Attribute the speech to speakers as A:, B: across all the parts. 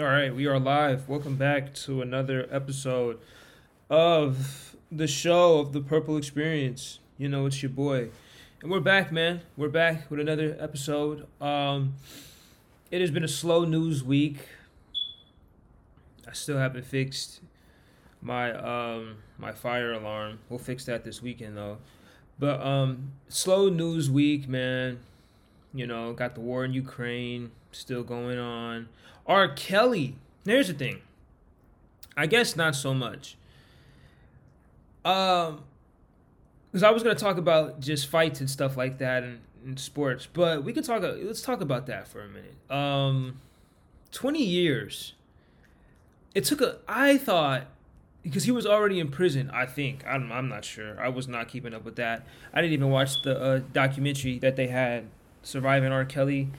A: All right, we are live. Welcome back to another episode of the show of the Purple Experience. You know, it's your boy. And we're back, man. We're back with another episode. Um it has been a slow news week. I still haven't fixed my um my fire alarm. We'll fix that this weekend though. But um slow news week, man. You know, got the war in Ukraine still going on. R. Kelly. Here's the thing. I guess not so much. Um, because I was gonna talk about just fights and stuff like that and, and sports, but we could talk. Let's talk about that for a minute. Um, twenty years. It took a. I thought because he was already in prison. I think I'm. I'm not sure. I was not keeping up with that. I didn't even watch the uh, documentary that they had, surviving R. Kelly.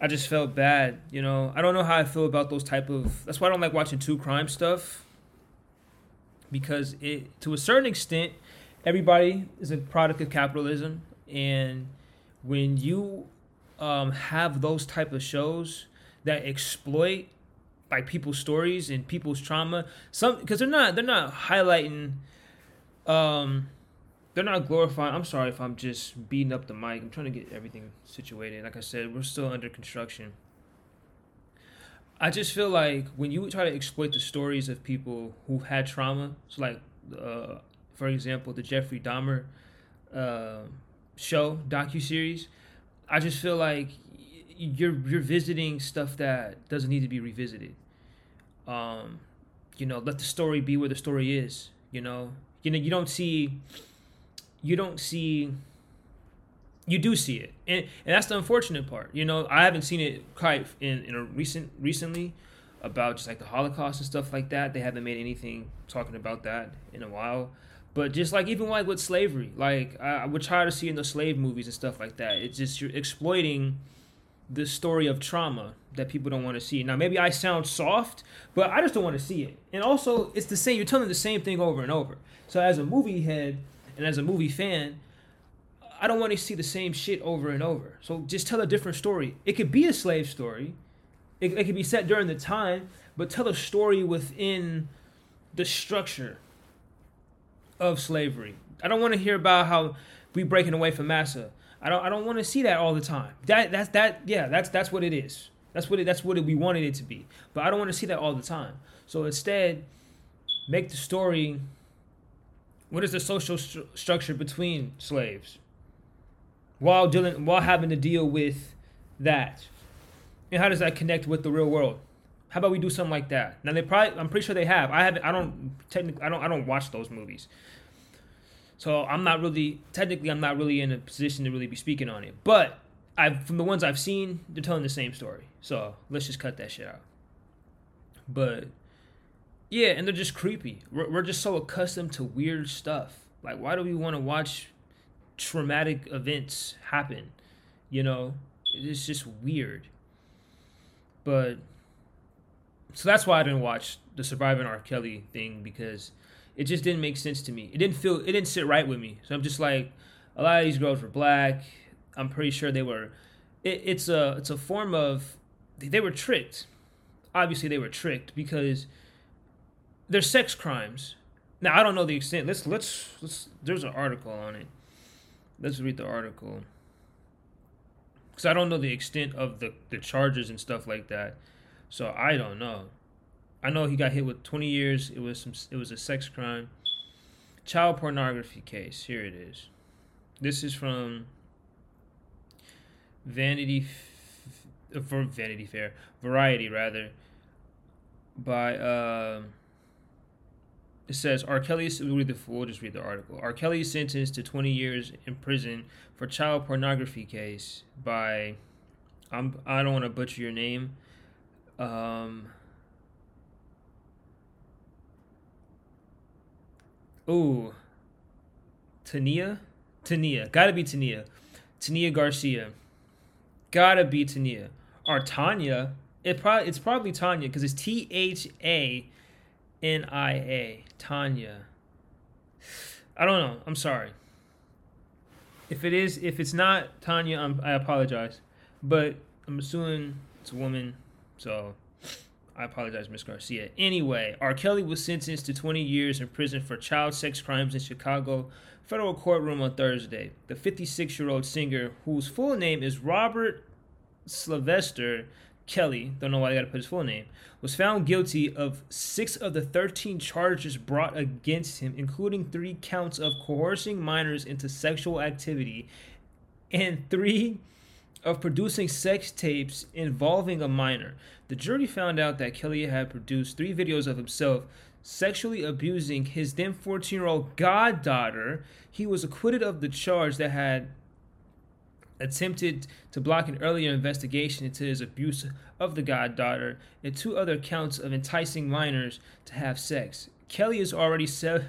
A: I just felt bad, you know. I don't know how I feel about those type of. That's why I don't like watching true crime stuff. Because it, to a certain extent, everybody is a product of capitalism, and when you um, have those type of shows that exploit like people's stories and people's trauma, some because they're not they're not highlighting. Um, they're not glorifying. I'm sorry if I'm just beating up the mic. I'm trying to get everything situated. Like I said, we're still under construction. I just feel like when you try to exploit the stories of people who had trauma, so like, uh, for example, the Jeffrey Dahmer uh, show docu series, I just feel like you're you're visiting stuff that doesn't need to be revisited. Um, you know, let the story be where the story is. You know, you know you don't see you don't see you do see it. And, and that's the unfortunate part you know? I haven't seen it quite in, in a recent recently about just like the holocaust and stuff like that. They haven't made anything talking about that in a while. But just like even like with slavery like i, I would try to see in the slave movies and stuff like that. It's just you're exploiting the story of trauma that people don't want to see. Now maybe i sound soft but i just don't want to see it. And also it's the same you're telling the same thing over and over. So as a movie head and as a movie fan, I don't want to see the same shit over and over. So just tell a different story. It could be a slave story. It, it could be set during the time, but tell a story within the structure of slavery. I don't want to hear about how we breaking away from massa. I don't I don't want to see that all the time. That that's that yeah, that's that's what it is. That's what it that's what it, we wanted it to be. But I don't want to see that all the time. So instead, make the story what is the social stru- structure between slaves? While dealing, while having to deal with that, and how does that connect with the real world? How about we do something like that? Now they probably, I'm pretty sure they have. I haven't. I don't technically. I don't. I don't watch those movies. So I'm not really technically. I'm not really in a position to really be speaking on it. But I've from the ones I've seen, they're telling the same story. So let's just cut that shit out. But yeah, and they're just creepy. We're, we're just so accustomed to weird stuff. Like, why do we want to watch traumatic events happen? You know, it's just weird. But so that's why I didn't watch the Surviving R. Kelly thing because it just didn't make sense to me. It didn't feel, it didn't sit right with me. So I'm just like, a lot of these girls were black. I'm pretty sure they were. It, it's a, it's a form of, they were tricked. Obviously, they were tricked because they're sex crimes. Now I don't know the extent. Let's let's let's. There's an article on it. Let's read the article. Cause I don't know the extent of the the charges and stuff like that, so I don't know. I know he got hit with 20 years. It was some. It was a sex crime. Child pornography case. Here it is. This is from Vanity, for Vanity Fair, Variety rather. By. Uh, it says R. Kelly. We'll, the, we'll just read the article. R. Kelly sentenced to 20 years in prison for child pornography case by. I'm. I don't want to butcher your name. Um. Ooh. Tania, Tania. Gotta be Tania. Tania Garcia. Gotta be Tania. Or Tanya. It probably it's probably Tanya because it's T H A N I A. Tanya. I don't know. I'm sorry. If it is, if it's not Tanya, I'm, I apologize. But I'm assuming it's a woman, so I apologize, Miss Garcia. Anyway, R. Kelly was sentenced to 20 years in prison for child sex crimes in Chicago federal courtroom on Thursday. The 56 year old singer, whose full name is Robert Sylvester Kelly, don't know why they gotta put his full name, was found guilty of six of the 13 charges brought against him, including three counts of coercing minors into sexual activity and three of producing sex tapes involving a minor. The jury found out that Kelly had produced three videos of himself sexually abusing his then 14 year old goddaughter. He was acquitted of the charge that had attempted to block an earlier investigation into his abuse of the goddaughter and two other counts of enticing minors to have sex. Kelly is already se-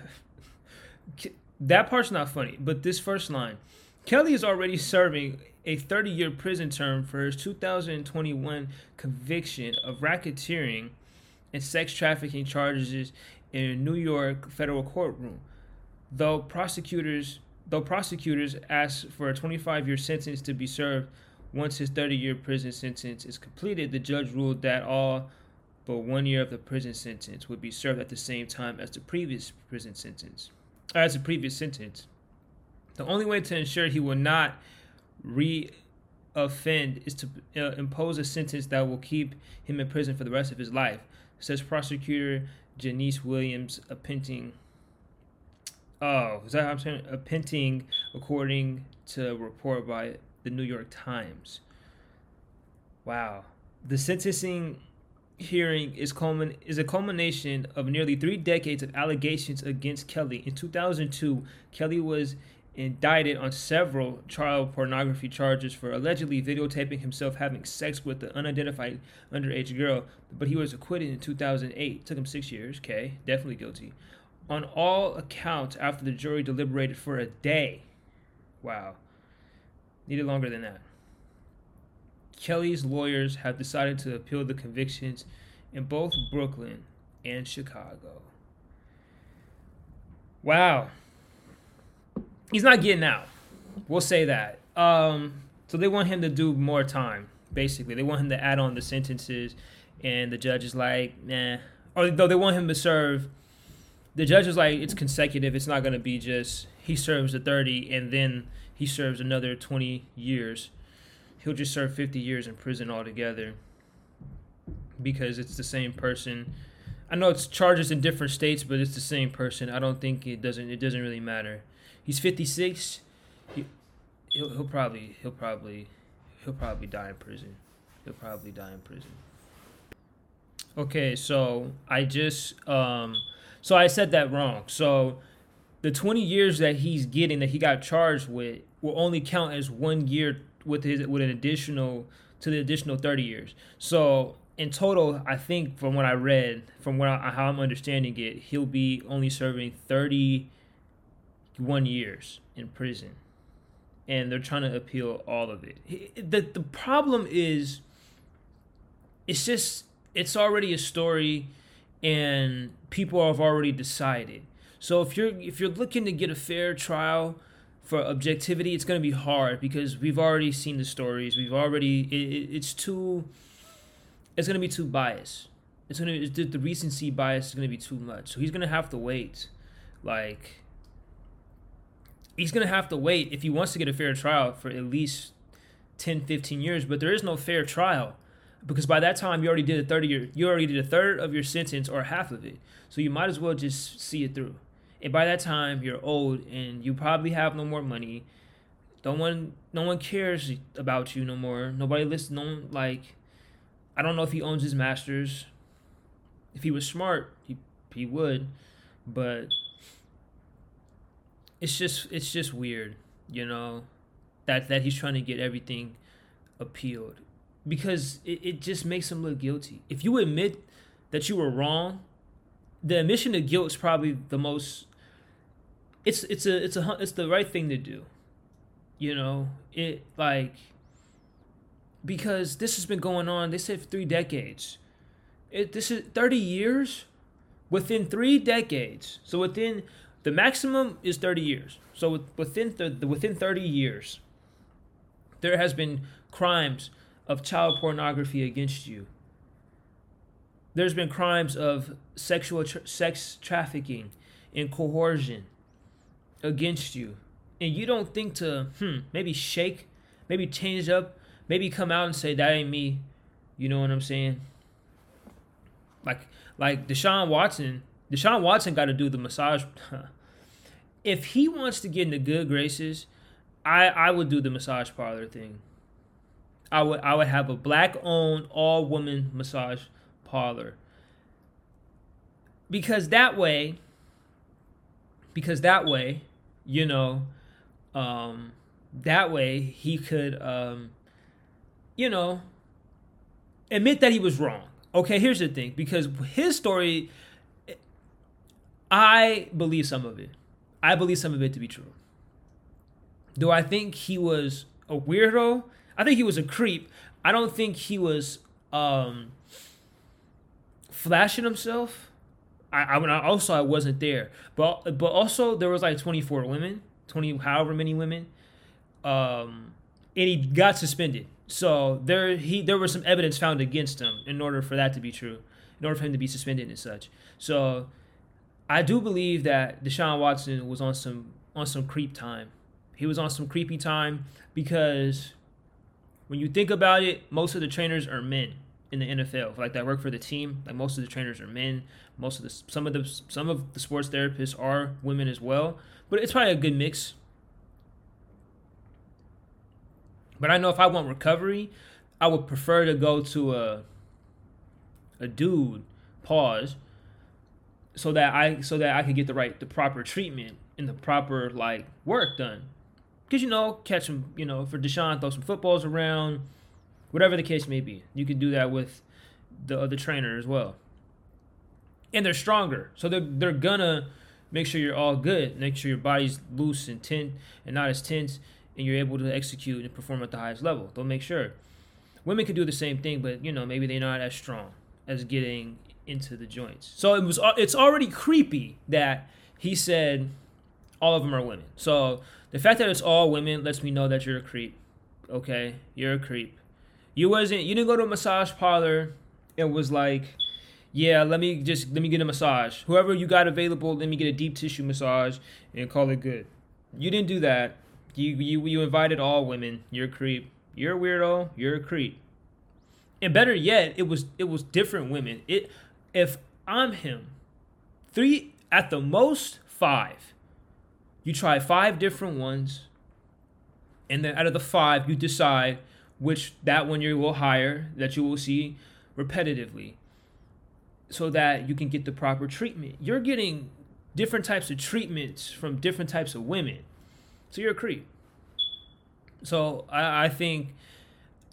A: that part's not funny, but this first line. Kelly is already serving a 30 year prison term for his 2021 conviction of racketeering and sex trafficking charges in a New York federal courtroom. Though prosecutors though prosecutors asked for a 25 year sentence to be served once his 30 year prison sentence is completed, the judge ruled that all but one year of the prison sentence would be served at the same time as the previous prison sentence. As the previous sentence. The only way to ensure he will not re-offend is to uh, impose a sentence that will keep him in prison for the rest of his life, says prosecutor Janice Williams, a. Oh, is that I'm saying? Appenteng, according to a report by the New York Times. Wow, the sentencing hearing is culmin- is a culmination of nearly three decades of allegations against Kelly. In 2002, Kelly was indicted on several child pornography charges for allegedly videotaping himself having sex with an unidentified underage girl, but he was acquitted in 2008. took him six years. Okay, definitely guilty. On all accounts, after the jury deliberated for a day. Wow. Needed longer than that. Kelly's lawyers have decided to appeal the convictions in both Brooklyn and Chicago. Wow he's not getting out. We'll say that. Um, so they want him to do more time. Basically, they want him to add on the sentences, and the judge is like, nah. Or though they want him to serve, the judge is like, it's consecutive. It's not going to be just he serves the thirty and then he serves another twenty years. He'll just serve fifty years in prison altogether because it's the same person. I know it's charges in different states, but it's the same person. I don't think it doesn't. It doesn't really matter. He's 56. He, he'll, he'll probably he'll probably he'll probably die in prison. He'll probably die in prison. Okay, so I just um so I said that wrong. So the 20 years that he's getting that he got charged with will only count as one year with his with an additional to the additional 30 years. So in total, I think from what I read, from what I, how I'm understanding it, he'll be only serving 31 years in prison, and they're trying to appeal all of it. the The problem is, it's just it's already a story, and people have already decided. So if you're if you're looking to get a fair trial for objectivity, it's going to be hard because we've already seen the stories. We've already it, it's too. It's going to be too biased. It's gonna it's, the recency bias is going to be too much. So he's going to have to wait, like he's going to have to wait if he wants to get a fair trial for at least 10, 15 years. But there is no fair trial because by that time you already did a 30 year, you already did a third of your sentence or half of it. So you might as well just see it through. And by that time you're old and you probably have no more money. No one, no one cares about you no more. Nobody listens. No one like. I don't know if he owns his masters. If he was smart, he he would, but it's just it's just weird, you know, that that he's trying to get everything appealed because it, it just makes them look guilty. If you admit that you were wrong, the admission of guilt is probably the most it's it's a it's a it's the right thing to do. You know, it like because this has been going on. They said three decades. It this is thirty years within three decades. So within the maximum is 30 years. So within the within 30 years, there has been crimes of child pornography against you. there's been crimes of sexual tra- sex trafficking and coercion against you, and you don't think to hmm maybe shake, maybe change up, maybe come out and say that ain't me. You know what I'm saying? Like like Deshaun Watson, Deshaun Watson got to do the massage. if he wants to get into good graces, I I would do the massage parlor thing. I would I would have a black owned all woman massage parlor. Because that way because that way, you know, um that way he could um you know admit that he was wrong. Okay, here's the thing because his story I believe some of it. I believe some of it to be true. Do I think he was a weirdo? I think he was a creep. I don't think he was um, flashing himself. I, I, mean, also I wasn't there, but but also there was like 24 women, 20 however many women, um, and he got suspended. So there he there was some evidence found against him in order for that to be true, in order for him to be suspended and such. So I do believe that Deshaun Watson was on some on some creep time. He was on some creepy time because when you think about it, most of the trainers are men in the NFL. Like that work for the team, like most of the trainers are men. Most of the some of the some of the sports therapists are women as well. But it's probably a good mix. But I know if I want recovery, I would prefer to go to a a dude pause so that I so that I could get the right the proper treatment and the proper like work done. Cause you know, catch them, you know, for Deshaun, throw some footballs around, whatever the case may be. You can do that with the other trainer as well. And they're stronger, so they're they're gonna make sure you're all good, make sure your body's loose and tense and not as tense, and you're able to execute and perform at the highest level. They'll make sure. Women can do the same thing, but you know maybe they're not as strong as getting into the joints. So it was uh, it's already creepy that he said all of them are women. So the fact that it's all women lets me know that you're a creep. Okay, you're a creep. You wasn't you didn't go to a massage parlor and was like, yeah, let me just let me get a massage. Whoever you got available, let me get a deep tissue massage and call it good. You didn't do that. You you you invited all women. You're a creep. You're a weirdo. You're a creep. And better yet, it was it was different women. It if I'm him, three at the most five. You try five different ones, and then out of the five, you decide which that one you will hire that you will see repetitively so that you can get the proper treatment. You're getting different types of treatments from different types of women. So you're a creep. So I, I think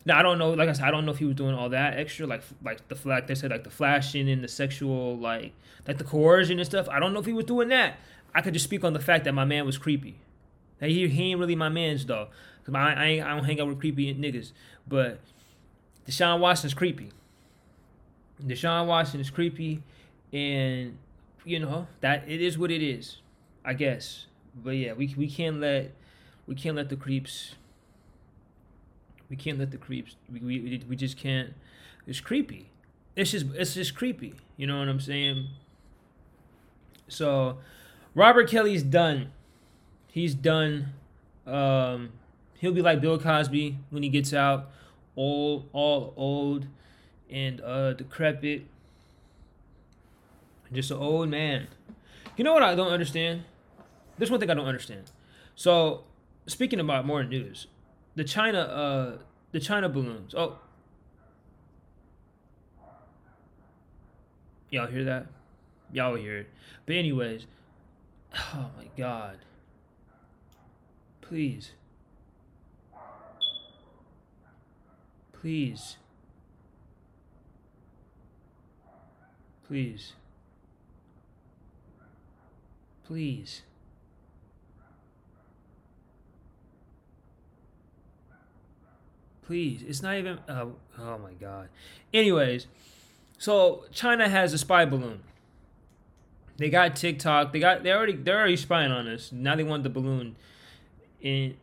A: now I don't know. Like I said, I don't know if he was doing all that extra, like like the like they said, like the flashing and the sexual, like like the coercion and stuff. I don't know if he was doing that. I could just speak on the fact that my man was creepy. Like he, he ain't really my man's though. Cause I, I, I don't hang out with creepy niggas. But Deshaun Watson's creepy. Deshaun Watson is creepy, and you know that it is what it is, I guess. But yeah, we we can't let we can't let the creeps we can't let the creeps. We, we, we just can't. It's creepy. It's just it's just creepy. You know what I'm saying? So, Robert Kelly's done. He's done. Um, he'll be like Bill Cosby when he gets out, old, all old, and uh, decrepit. Just an old man. You know what I don't understand? There's one thing I don't understand. So, speaking about more news, the China uh the China balloons. Oh. Y'all hear that? Y'all hear it. But anyways, oh my god. Please. Please. Please. Please. Please, it's not even. Uh, oh my god. Anyways, so China has a spy balloon. They got TikTok. They got. They already. They're already spying on us. Now they want the balloon. In,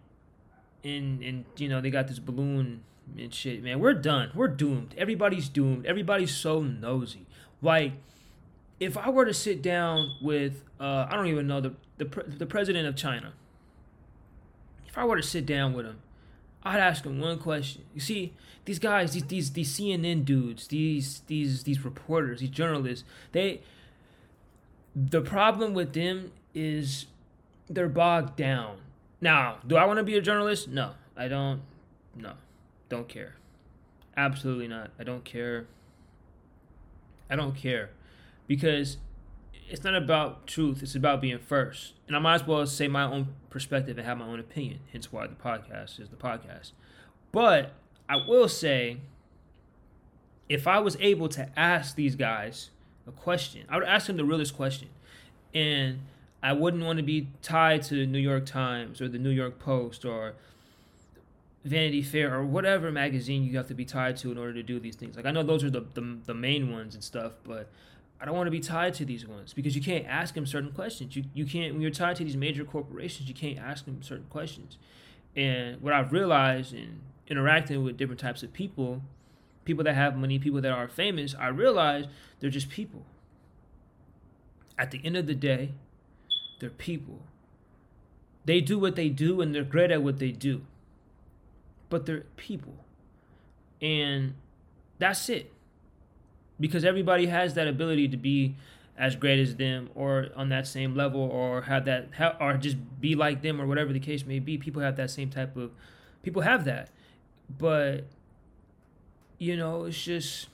A: in, in. You know, they got this balloon and shit, man. We're done. We're doomed. Everybody's doomed. Everybody's so nosy. Like, if I were to sit down with, uh, I don't even know the the the president of China. If I were to sit down with him, I'd ask him one question. You see, these guys, these these these CNN dudes, these these these reporters, these journalists, they the problem with them is they're bogged down. Now, do I want to be a journalist? No, I don't. No, don't care. Absolutely not. I don't care. I don't care because it's not about truth. It's about being first. And I might as well say my own perspective and have my own opinion. Hence why the podcast is the podcast. But I will say, if I was able to ask these guys a question, I would ask them the realest question. And I wouldn't want to be tied to the New York Times or the New York Post or Vanity Fair or whatever magazine you have to be tied to in order to do these things. Like I know those are the, the, the main ones and stuff, but I don't want to be tied to these ones because you can't ask them certain questions. You you can't when you're tied to these major corporations, you can't ask them certain questions. And what I've realized in interacting with different types of people, people that have money, people that are famous, I realize they're just people. At the end of the day, they're people. They do what they do and they're great at what they do. But they're people. And that's it. Because everybody has that ability to be as great as them or on that same level or have that or just be like them or whatever the case may be. People have that same type of people have that. But you know, it's just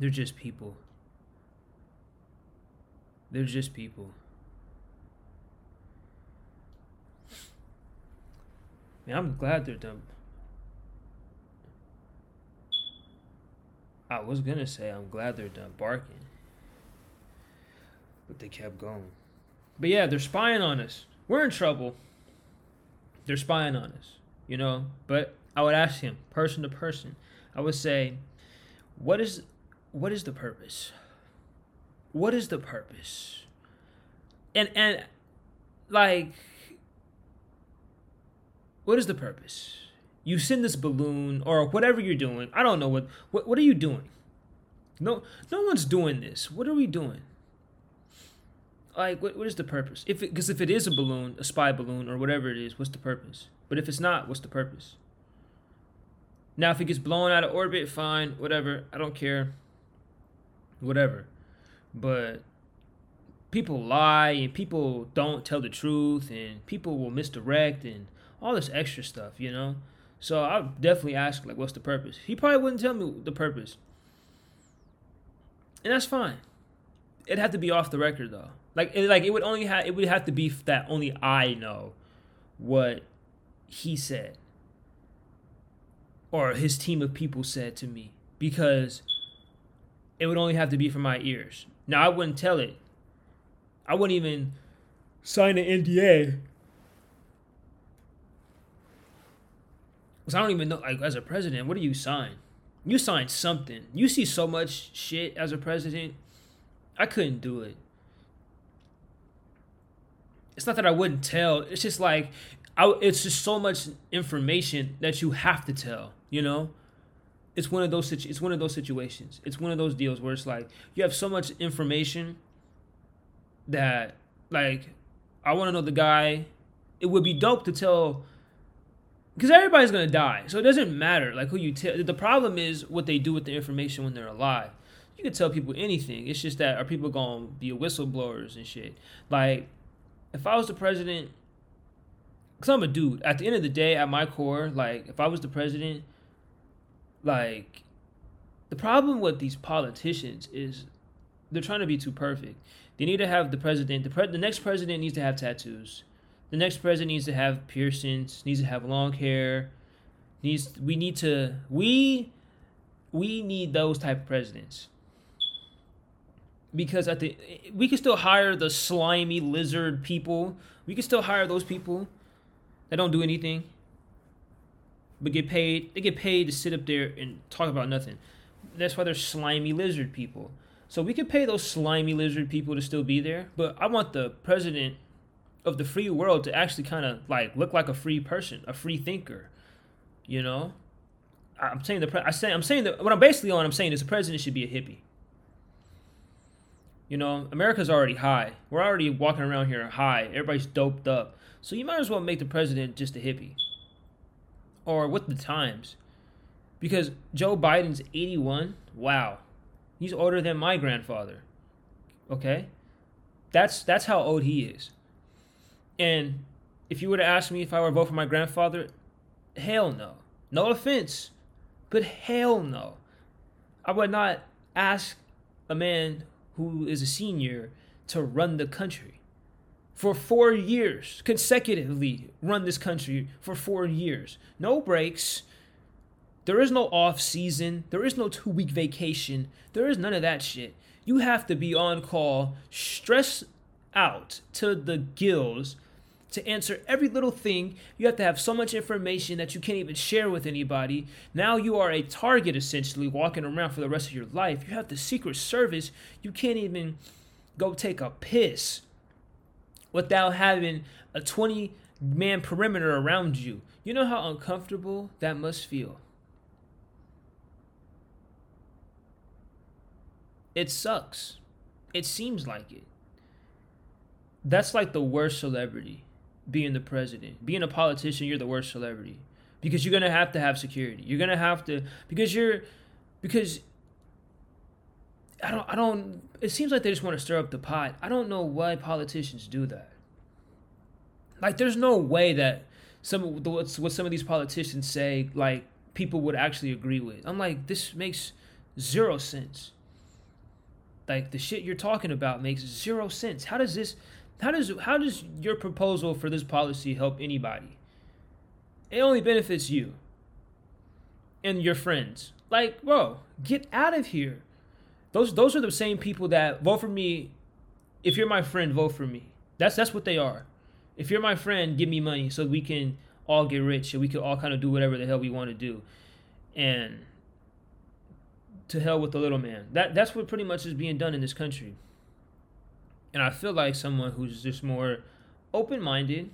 A: they're just people. They're just people. Man, I'm glad they're done. I was gonna say I'm glad they're done barking, but they kept going. But yeah, they're spying on us. We're in trouble. They're spying on us, you know. But I would ask him, person to person, I would say, what is, what is the purpose? What is the purpose? And and, like what is the purpose? You send this balloon or whatever you're doing. I don't know what what what are you doing? No no one's doing this. What are we doing? Like what what is the purpose? If because if it is a balloon, a spy balloon or whatever it is, what's the purpose? But if it's not, what's the purpose? Now if it gets blown out of orbit, fine, whatever. I don't care. Whatever. But people lie and people don't tell the truth and people will misdirect and all this extra stuff, you know. So I will definitely ask like, what's the purpose? He probably wouldn't tell me the purpose, and that's fine. It'd have to be off the record though. Like, it, like it would only have it would have to be that only I know what he said or his team of people said to me because it would only have to be for my ears. Now I wouldn't tell it. I wouldn't even sign an NDA Because I don't even know, like, as a president, what do you sign? You sign something. You see so much shit as a president. I couldn't do it. It's not that I wouldn't tell. It's just like, I, it's just so much information that you have to tell. You know, it's one of those. It's one of those situations. It's one of those deals where it's like you have so much information that, like, I want to know the guy. It would be dope to tell because everybody's gonna die, so it doesn't matter like who you tell. The problem is what they do with the information when they're alive. You can tell people anything. It's just that are people gonna be whistleblowers and shit? Like, if I was the president, because I'm a dude. At the end of the day, at my core, like if I was the president, like the problem with these politicians is they're trying to be too perfect. They need to have the president. The pre- the next president needs to have tattoos. The next president needs to have piercings, needs to have long hair. Needs we need to we we need those type of presidents. Because at the we can still hire the slimy lizard people. We can still hire those people that don't do anything. But get paid they get paid to sit up there and talk about nothing. That's why they're slimy lizard people. So we could pay those slimy lizard people to still be there, but I want the president of the free world to actually kind of like look like a free person, a free thinker, you know? I'm saying the pre- I say I'm saying that what I'm basically on. I'm saying is the president should be a hippie. You know, America's already high. We're already walking around here high. Everybody's doped up. So you might as well make the president just a hippie. Or with the times. Because Joe Biden's 81. Wow. He's older than my grandfather. Okay? That's that's how old he is. And if you were to ask me if I were to vote for my grandfather, hell no. No offense, but hell no. I would not ask a man who is a senior to run the country for four years consecutively run this country for four years no breaks there is no off season there is no two week vacation there is none of that shit you have to be on call stressed out to the gills to answer every little thing. You have to have so much information that you can't even share with anybody. Now you are a target essentially walking around for the rest of your life. You have the Secret Service. You can't even go take a piss without having a 20 man perimeter around you. You know how uncomfortable that must feel. It sucks. It seems like it. That's like the worst celebrity being the president. Being a politician, you're the worst celebrity because you're gonna have to have security. You're gonna have to because you're because I don't I don't. It seems like they just want to stir up the pot. I don't know why politicians do that. Like, there's no way that some what some of these politicians say like people would actually agree with. I'm like, this makes zero sense. Like the shit you're talking about makes zero sense. How does this how does how does your proposal for this policy help anybody? It only benefits you and your friends. Like, bro, get out of here. Those those are the same people that vote for me. If you're my friend, vote for me. That's that's what they are. If you're my friend, give me money so we can all get rich and we can all kind of do whatever the hell we want to do. And to hell with the little man. That that's what pretty much is being done in this country. And I feel like someone who's just more open minded.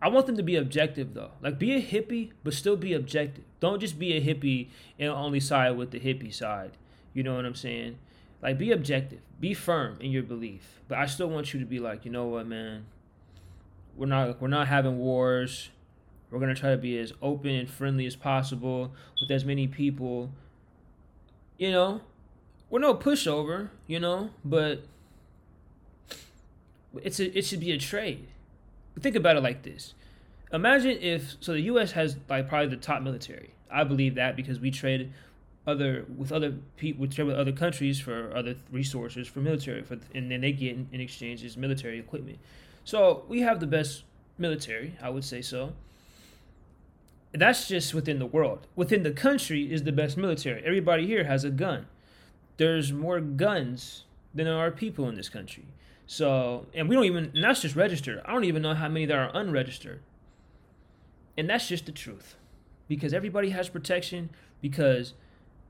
A: I want them to be objective though. Like be a hippie, but still be objective. Don't just be a hippie and only side with the hippie side. You know what I'm saying? Like be objective. Be firm in your belief. But I still want you to be like, you know what, man? We're not we're not having wars. We're gonna try to be as open and friendly as possible with as many people. You know, we're no pushover, you know, but it's a, it should be a trade. Think about it like this. Imagine if so the US has like probably the top military. I believe that because we trade other with other people with other countries for other resources for military for and then they get in, in exchange is military equipment. So we have the best military, I would say so. That's just within the world. Within the country is the best military. Everybody here has a gun. There's more guns than there are people in this country. So, and we don't even, and that's just registered. I don't even know how many that are unregistered. And that's just the truth. Because everybody has protection, because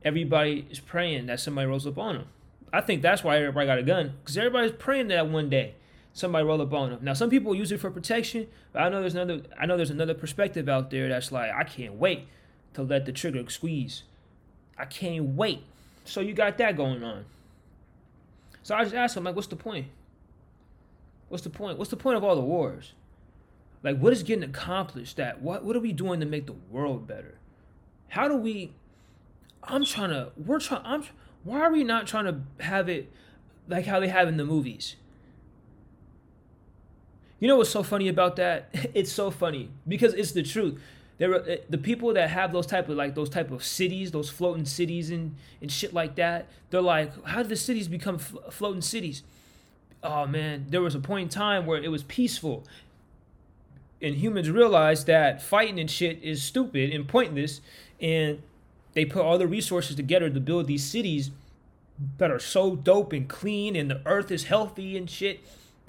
A: everybody is praying that somebody rolls up on them. I think that's why everybody got a gun, because everybody's praying that one day somebody roll up on them. Now, some people use it for protection, but I know there's another. I know there's another perspective out there that's like, I can't wait to let the trigger squeeze. I can't wait. So you got that going on. So I just asked him, like, what's the point? What's the point? What's the point of all the wars? Like, what is getting accomplished? That what what are we doing to make the world better? How do we? I'm trying to. We're trying. I'm. Why are we not trying to have it like how they have in the movies? You know what's so funny about that? It's so funny because it's the truth. There eh, the people that have those type of like those type of cities, those floating cities and and shit like that. They're like, how did the cities become floating cities? oh man, there was a point in time where it was peaceful. And humans realized that fighting and shit is stupid and pointless. And they put all the resources together to build these cities that are so dope and clean and the earth is healthy and shit.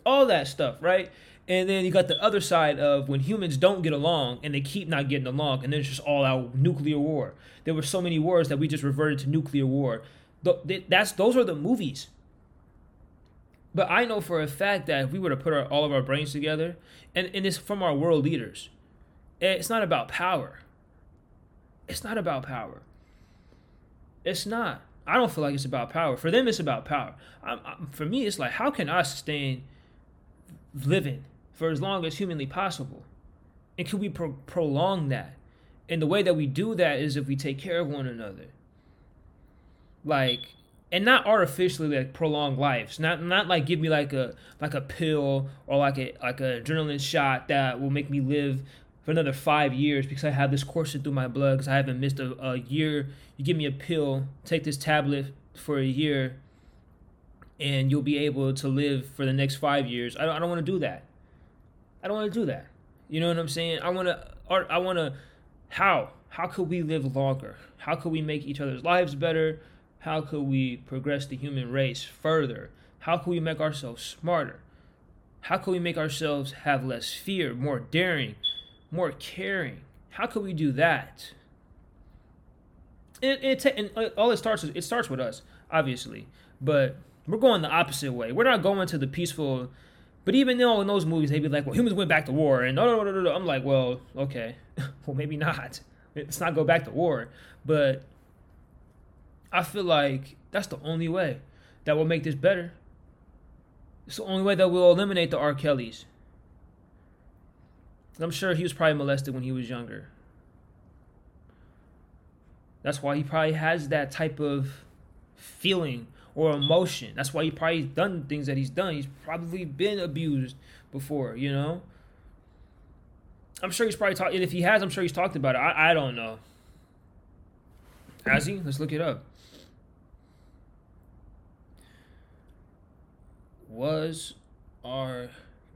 A: All that stuff, right? And then you got the other side of when humans don't get along and they keep not getting along, and then it's just all out nuclear war. There were so many wars that we just reverted to nuclear war. That's those are the movies. But I know for a fact that if we were to put our, all of our brains together, and, and it's from our world leaders, it's not about power. it's not about power. It's not. I don't feel like it's about power. For them, it's about power. I'm, I'm, for me, it's like, how can I sustain living for as long as humanly possible? And can we pro- prolong that? And the way that we do that is if we take care of one another. Like, and not artificially like prolong lives. Not not like give me like a like a pill or like a like a adrenaline shot that will make me live for another five years because I have this coursing through my blood because I haven't missed a, a year. You give me a pill, take this tablet for a year, and you'll be able to live for the next five years. I don't, I don't want to do that. I don't want to do that. You know what I'm saying? I want to. I want to. How? How could we live longer? How could we make each other's lives better? How could we progress the human race further? How could we make ourselves smarter? How could we make ourselves have less fear, more daring, more caring? How could we do that? And, it, and uh, all it starts with, it starts with us, obviously, but we're going the opposite way. We're not going to the peaceful. But even though in those movies they'd be like, "Well, humans went back to war," and no, no, no, no, no. I'm like, "Well, okay, well, maybe not. Let's not go back to war." But I feel like that's the only way that will make this better. It's the only way that will eliminate the R. Kellys. I'm sure he was probably molested when he was younger. That's why he probably has that type of feeling or emotion. That's why he probably done things that he's done. He's probably been abused before, you know? I'm sure he's probably talked, if he has, I'm sure he's talked about it. I, I don't know. Has he? Let's look it up. Was R.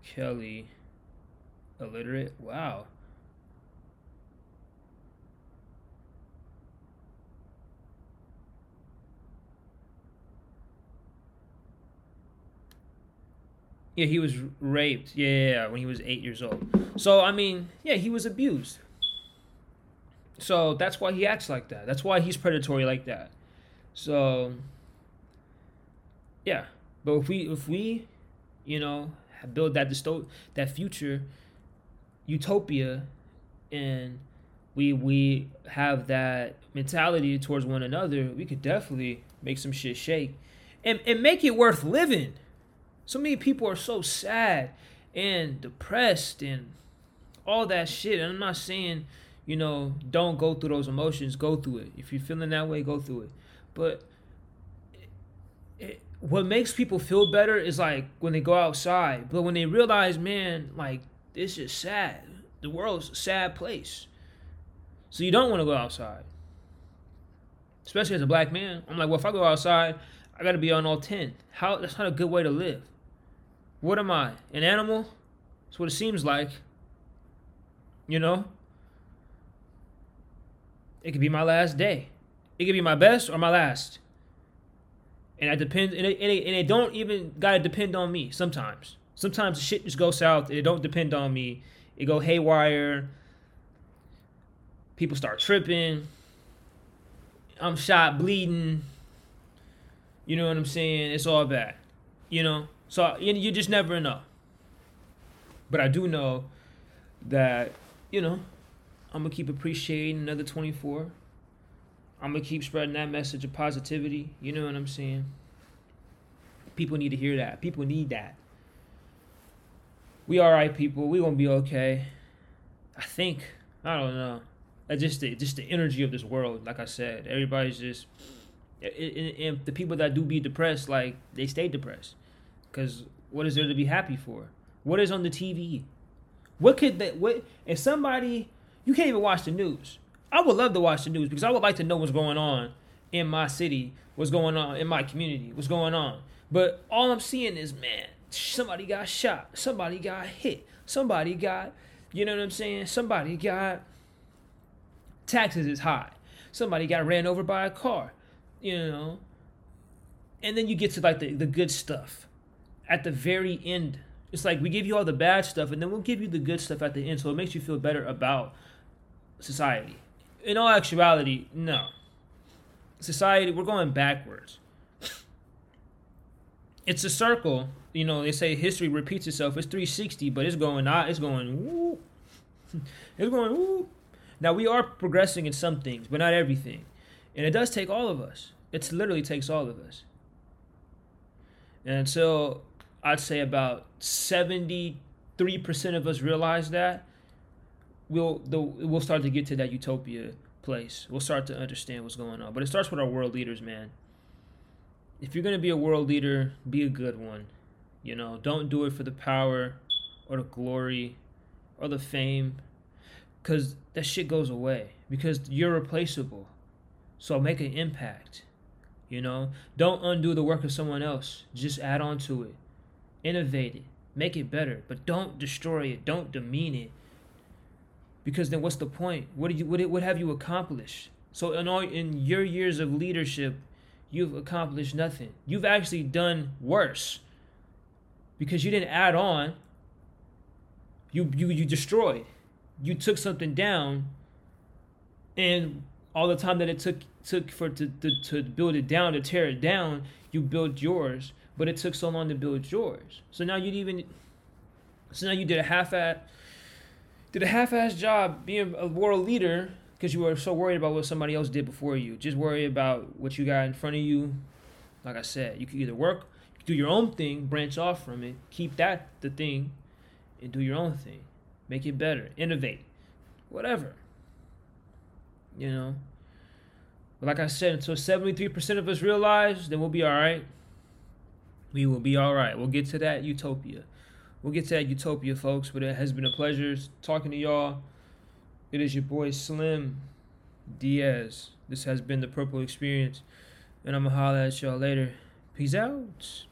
A: Kelly illiterate? Wow. Yeah, he was raped. Yeah, yeah, yeah, when he was eight years old. So I mean, yeah, he was abused. So that's why he acts like that. That's why he's predatory like that. So yeah, but if we if we, you know, build that dysto- that future utopia and we we have that mentality towards one another, we could definitely make some shit shake and, and make it worth living. So many people are so sad and depressed and all that shit. And I'm not saying, you know, don't go through those emotions, go through it. If you're feeling that way, go through it. But it, what makes people feel better is like when they go outside, but when they realize, man, like this is sad. The world's a sad place. So you don't want to go outside. Especially as a black man. I'm like, well, if I go outside, I gotta be on all ten. How that's not a good way to live. What am I? An animal? That's what it seems like. You know? It could be my last day. It could be my best or my last and it depends, and it, and it, and it don't even gotta depend on me. Sometimes, sometimes the shit just goes south. It don't depend on me. It go haywire. People start tripping. I'm shot, bleeding. You know what I'm saying? It's all bad. You know, so you, just never know. But I do know that you know I'm gonna keep appreciating another 24. I'm gonna keep spreading that message of positivity. You know what I'm saying? People need to hear that. People need that. We all right, people. We gonna be okay. I think. I don't know. Just the just the energy of this world. Like I said, everybody's just. And the people that do be depressed, like they stay depressed, because what is there to be happy for? What is on the TV? What could that? What if somebody? You can't even watch the news I would love to watch the news because I would like to know what's going on in my city, what's going on in my community, what's going on. But all I'm seeing is, man, somebody got shot, somebody got hit, somebody got, you know what I'm saying? Somebody got taxes is high, somebody got ran over by a car, you know. And then you get to like the, the good stuff at the very end. It's like we give you all the bad stuff and then we'll give you the good stuff at the end so it makes you feel better about society in all actuality, no. Society, we're going backwards. It's a circle. You know, they say history repeats itself. It's 360, but it's going out. It's going woo. It's going woo. Now we are progressing in some things, but not everything. And it does take all of us. It literally takes all of us. And so I'd say about 73% of us realize that, we'll the, we'll start to get to that utopia place. We'll start to understand what's going on. But it starts with our world leaders, man. If you're gonna be a world leader, be a good one. You know, don't do it for the power or the glory or the fame, because that shit goes away. Because you're replaceable. So make an impact. You know, don't undo the work of someone else. Just add on to it. Innovate it. Make it better. But don't destroy it. Don't demean it. Because then what's the point? What did you what, what have you accomplished? So in all in your years of leadership, you've accomplished nothing. You've actually done worse. Because you didn't add on. You you you destroyed. You took something down. And all the time that it took took for to, to, to build it down to tear it down you built yours. But it took so long to build yours. So now you even so now you did a half-ass did a half-ass job being a world leader because you were so worried about what somebody else did before you. Just worry about what you got in front of you. Like i said you could either work do your own thing branch off from it keep that the thing and do your own thing make it better innovate whatever you know. But like I said, until 73% of us realize, then we'll be all right. We will be all right. We'll get to that utopia. We'll get to that utopia, folks. But it has been a pleasure talking to y'all. It is your boy Slim Diaz. This has been the Purple Experience. And I'm going to holler at y'all later. Peace out.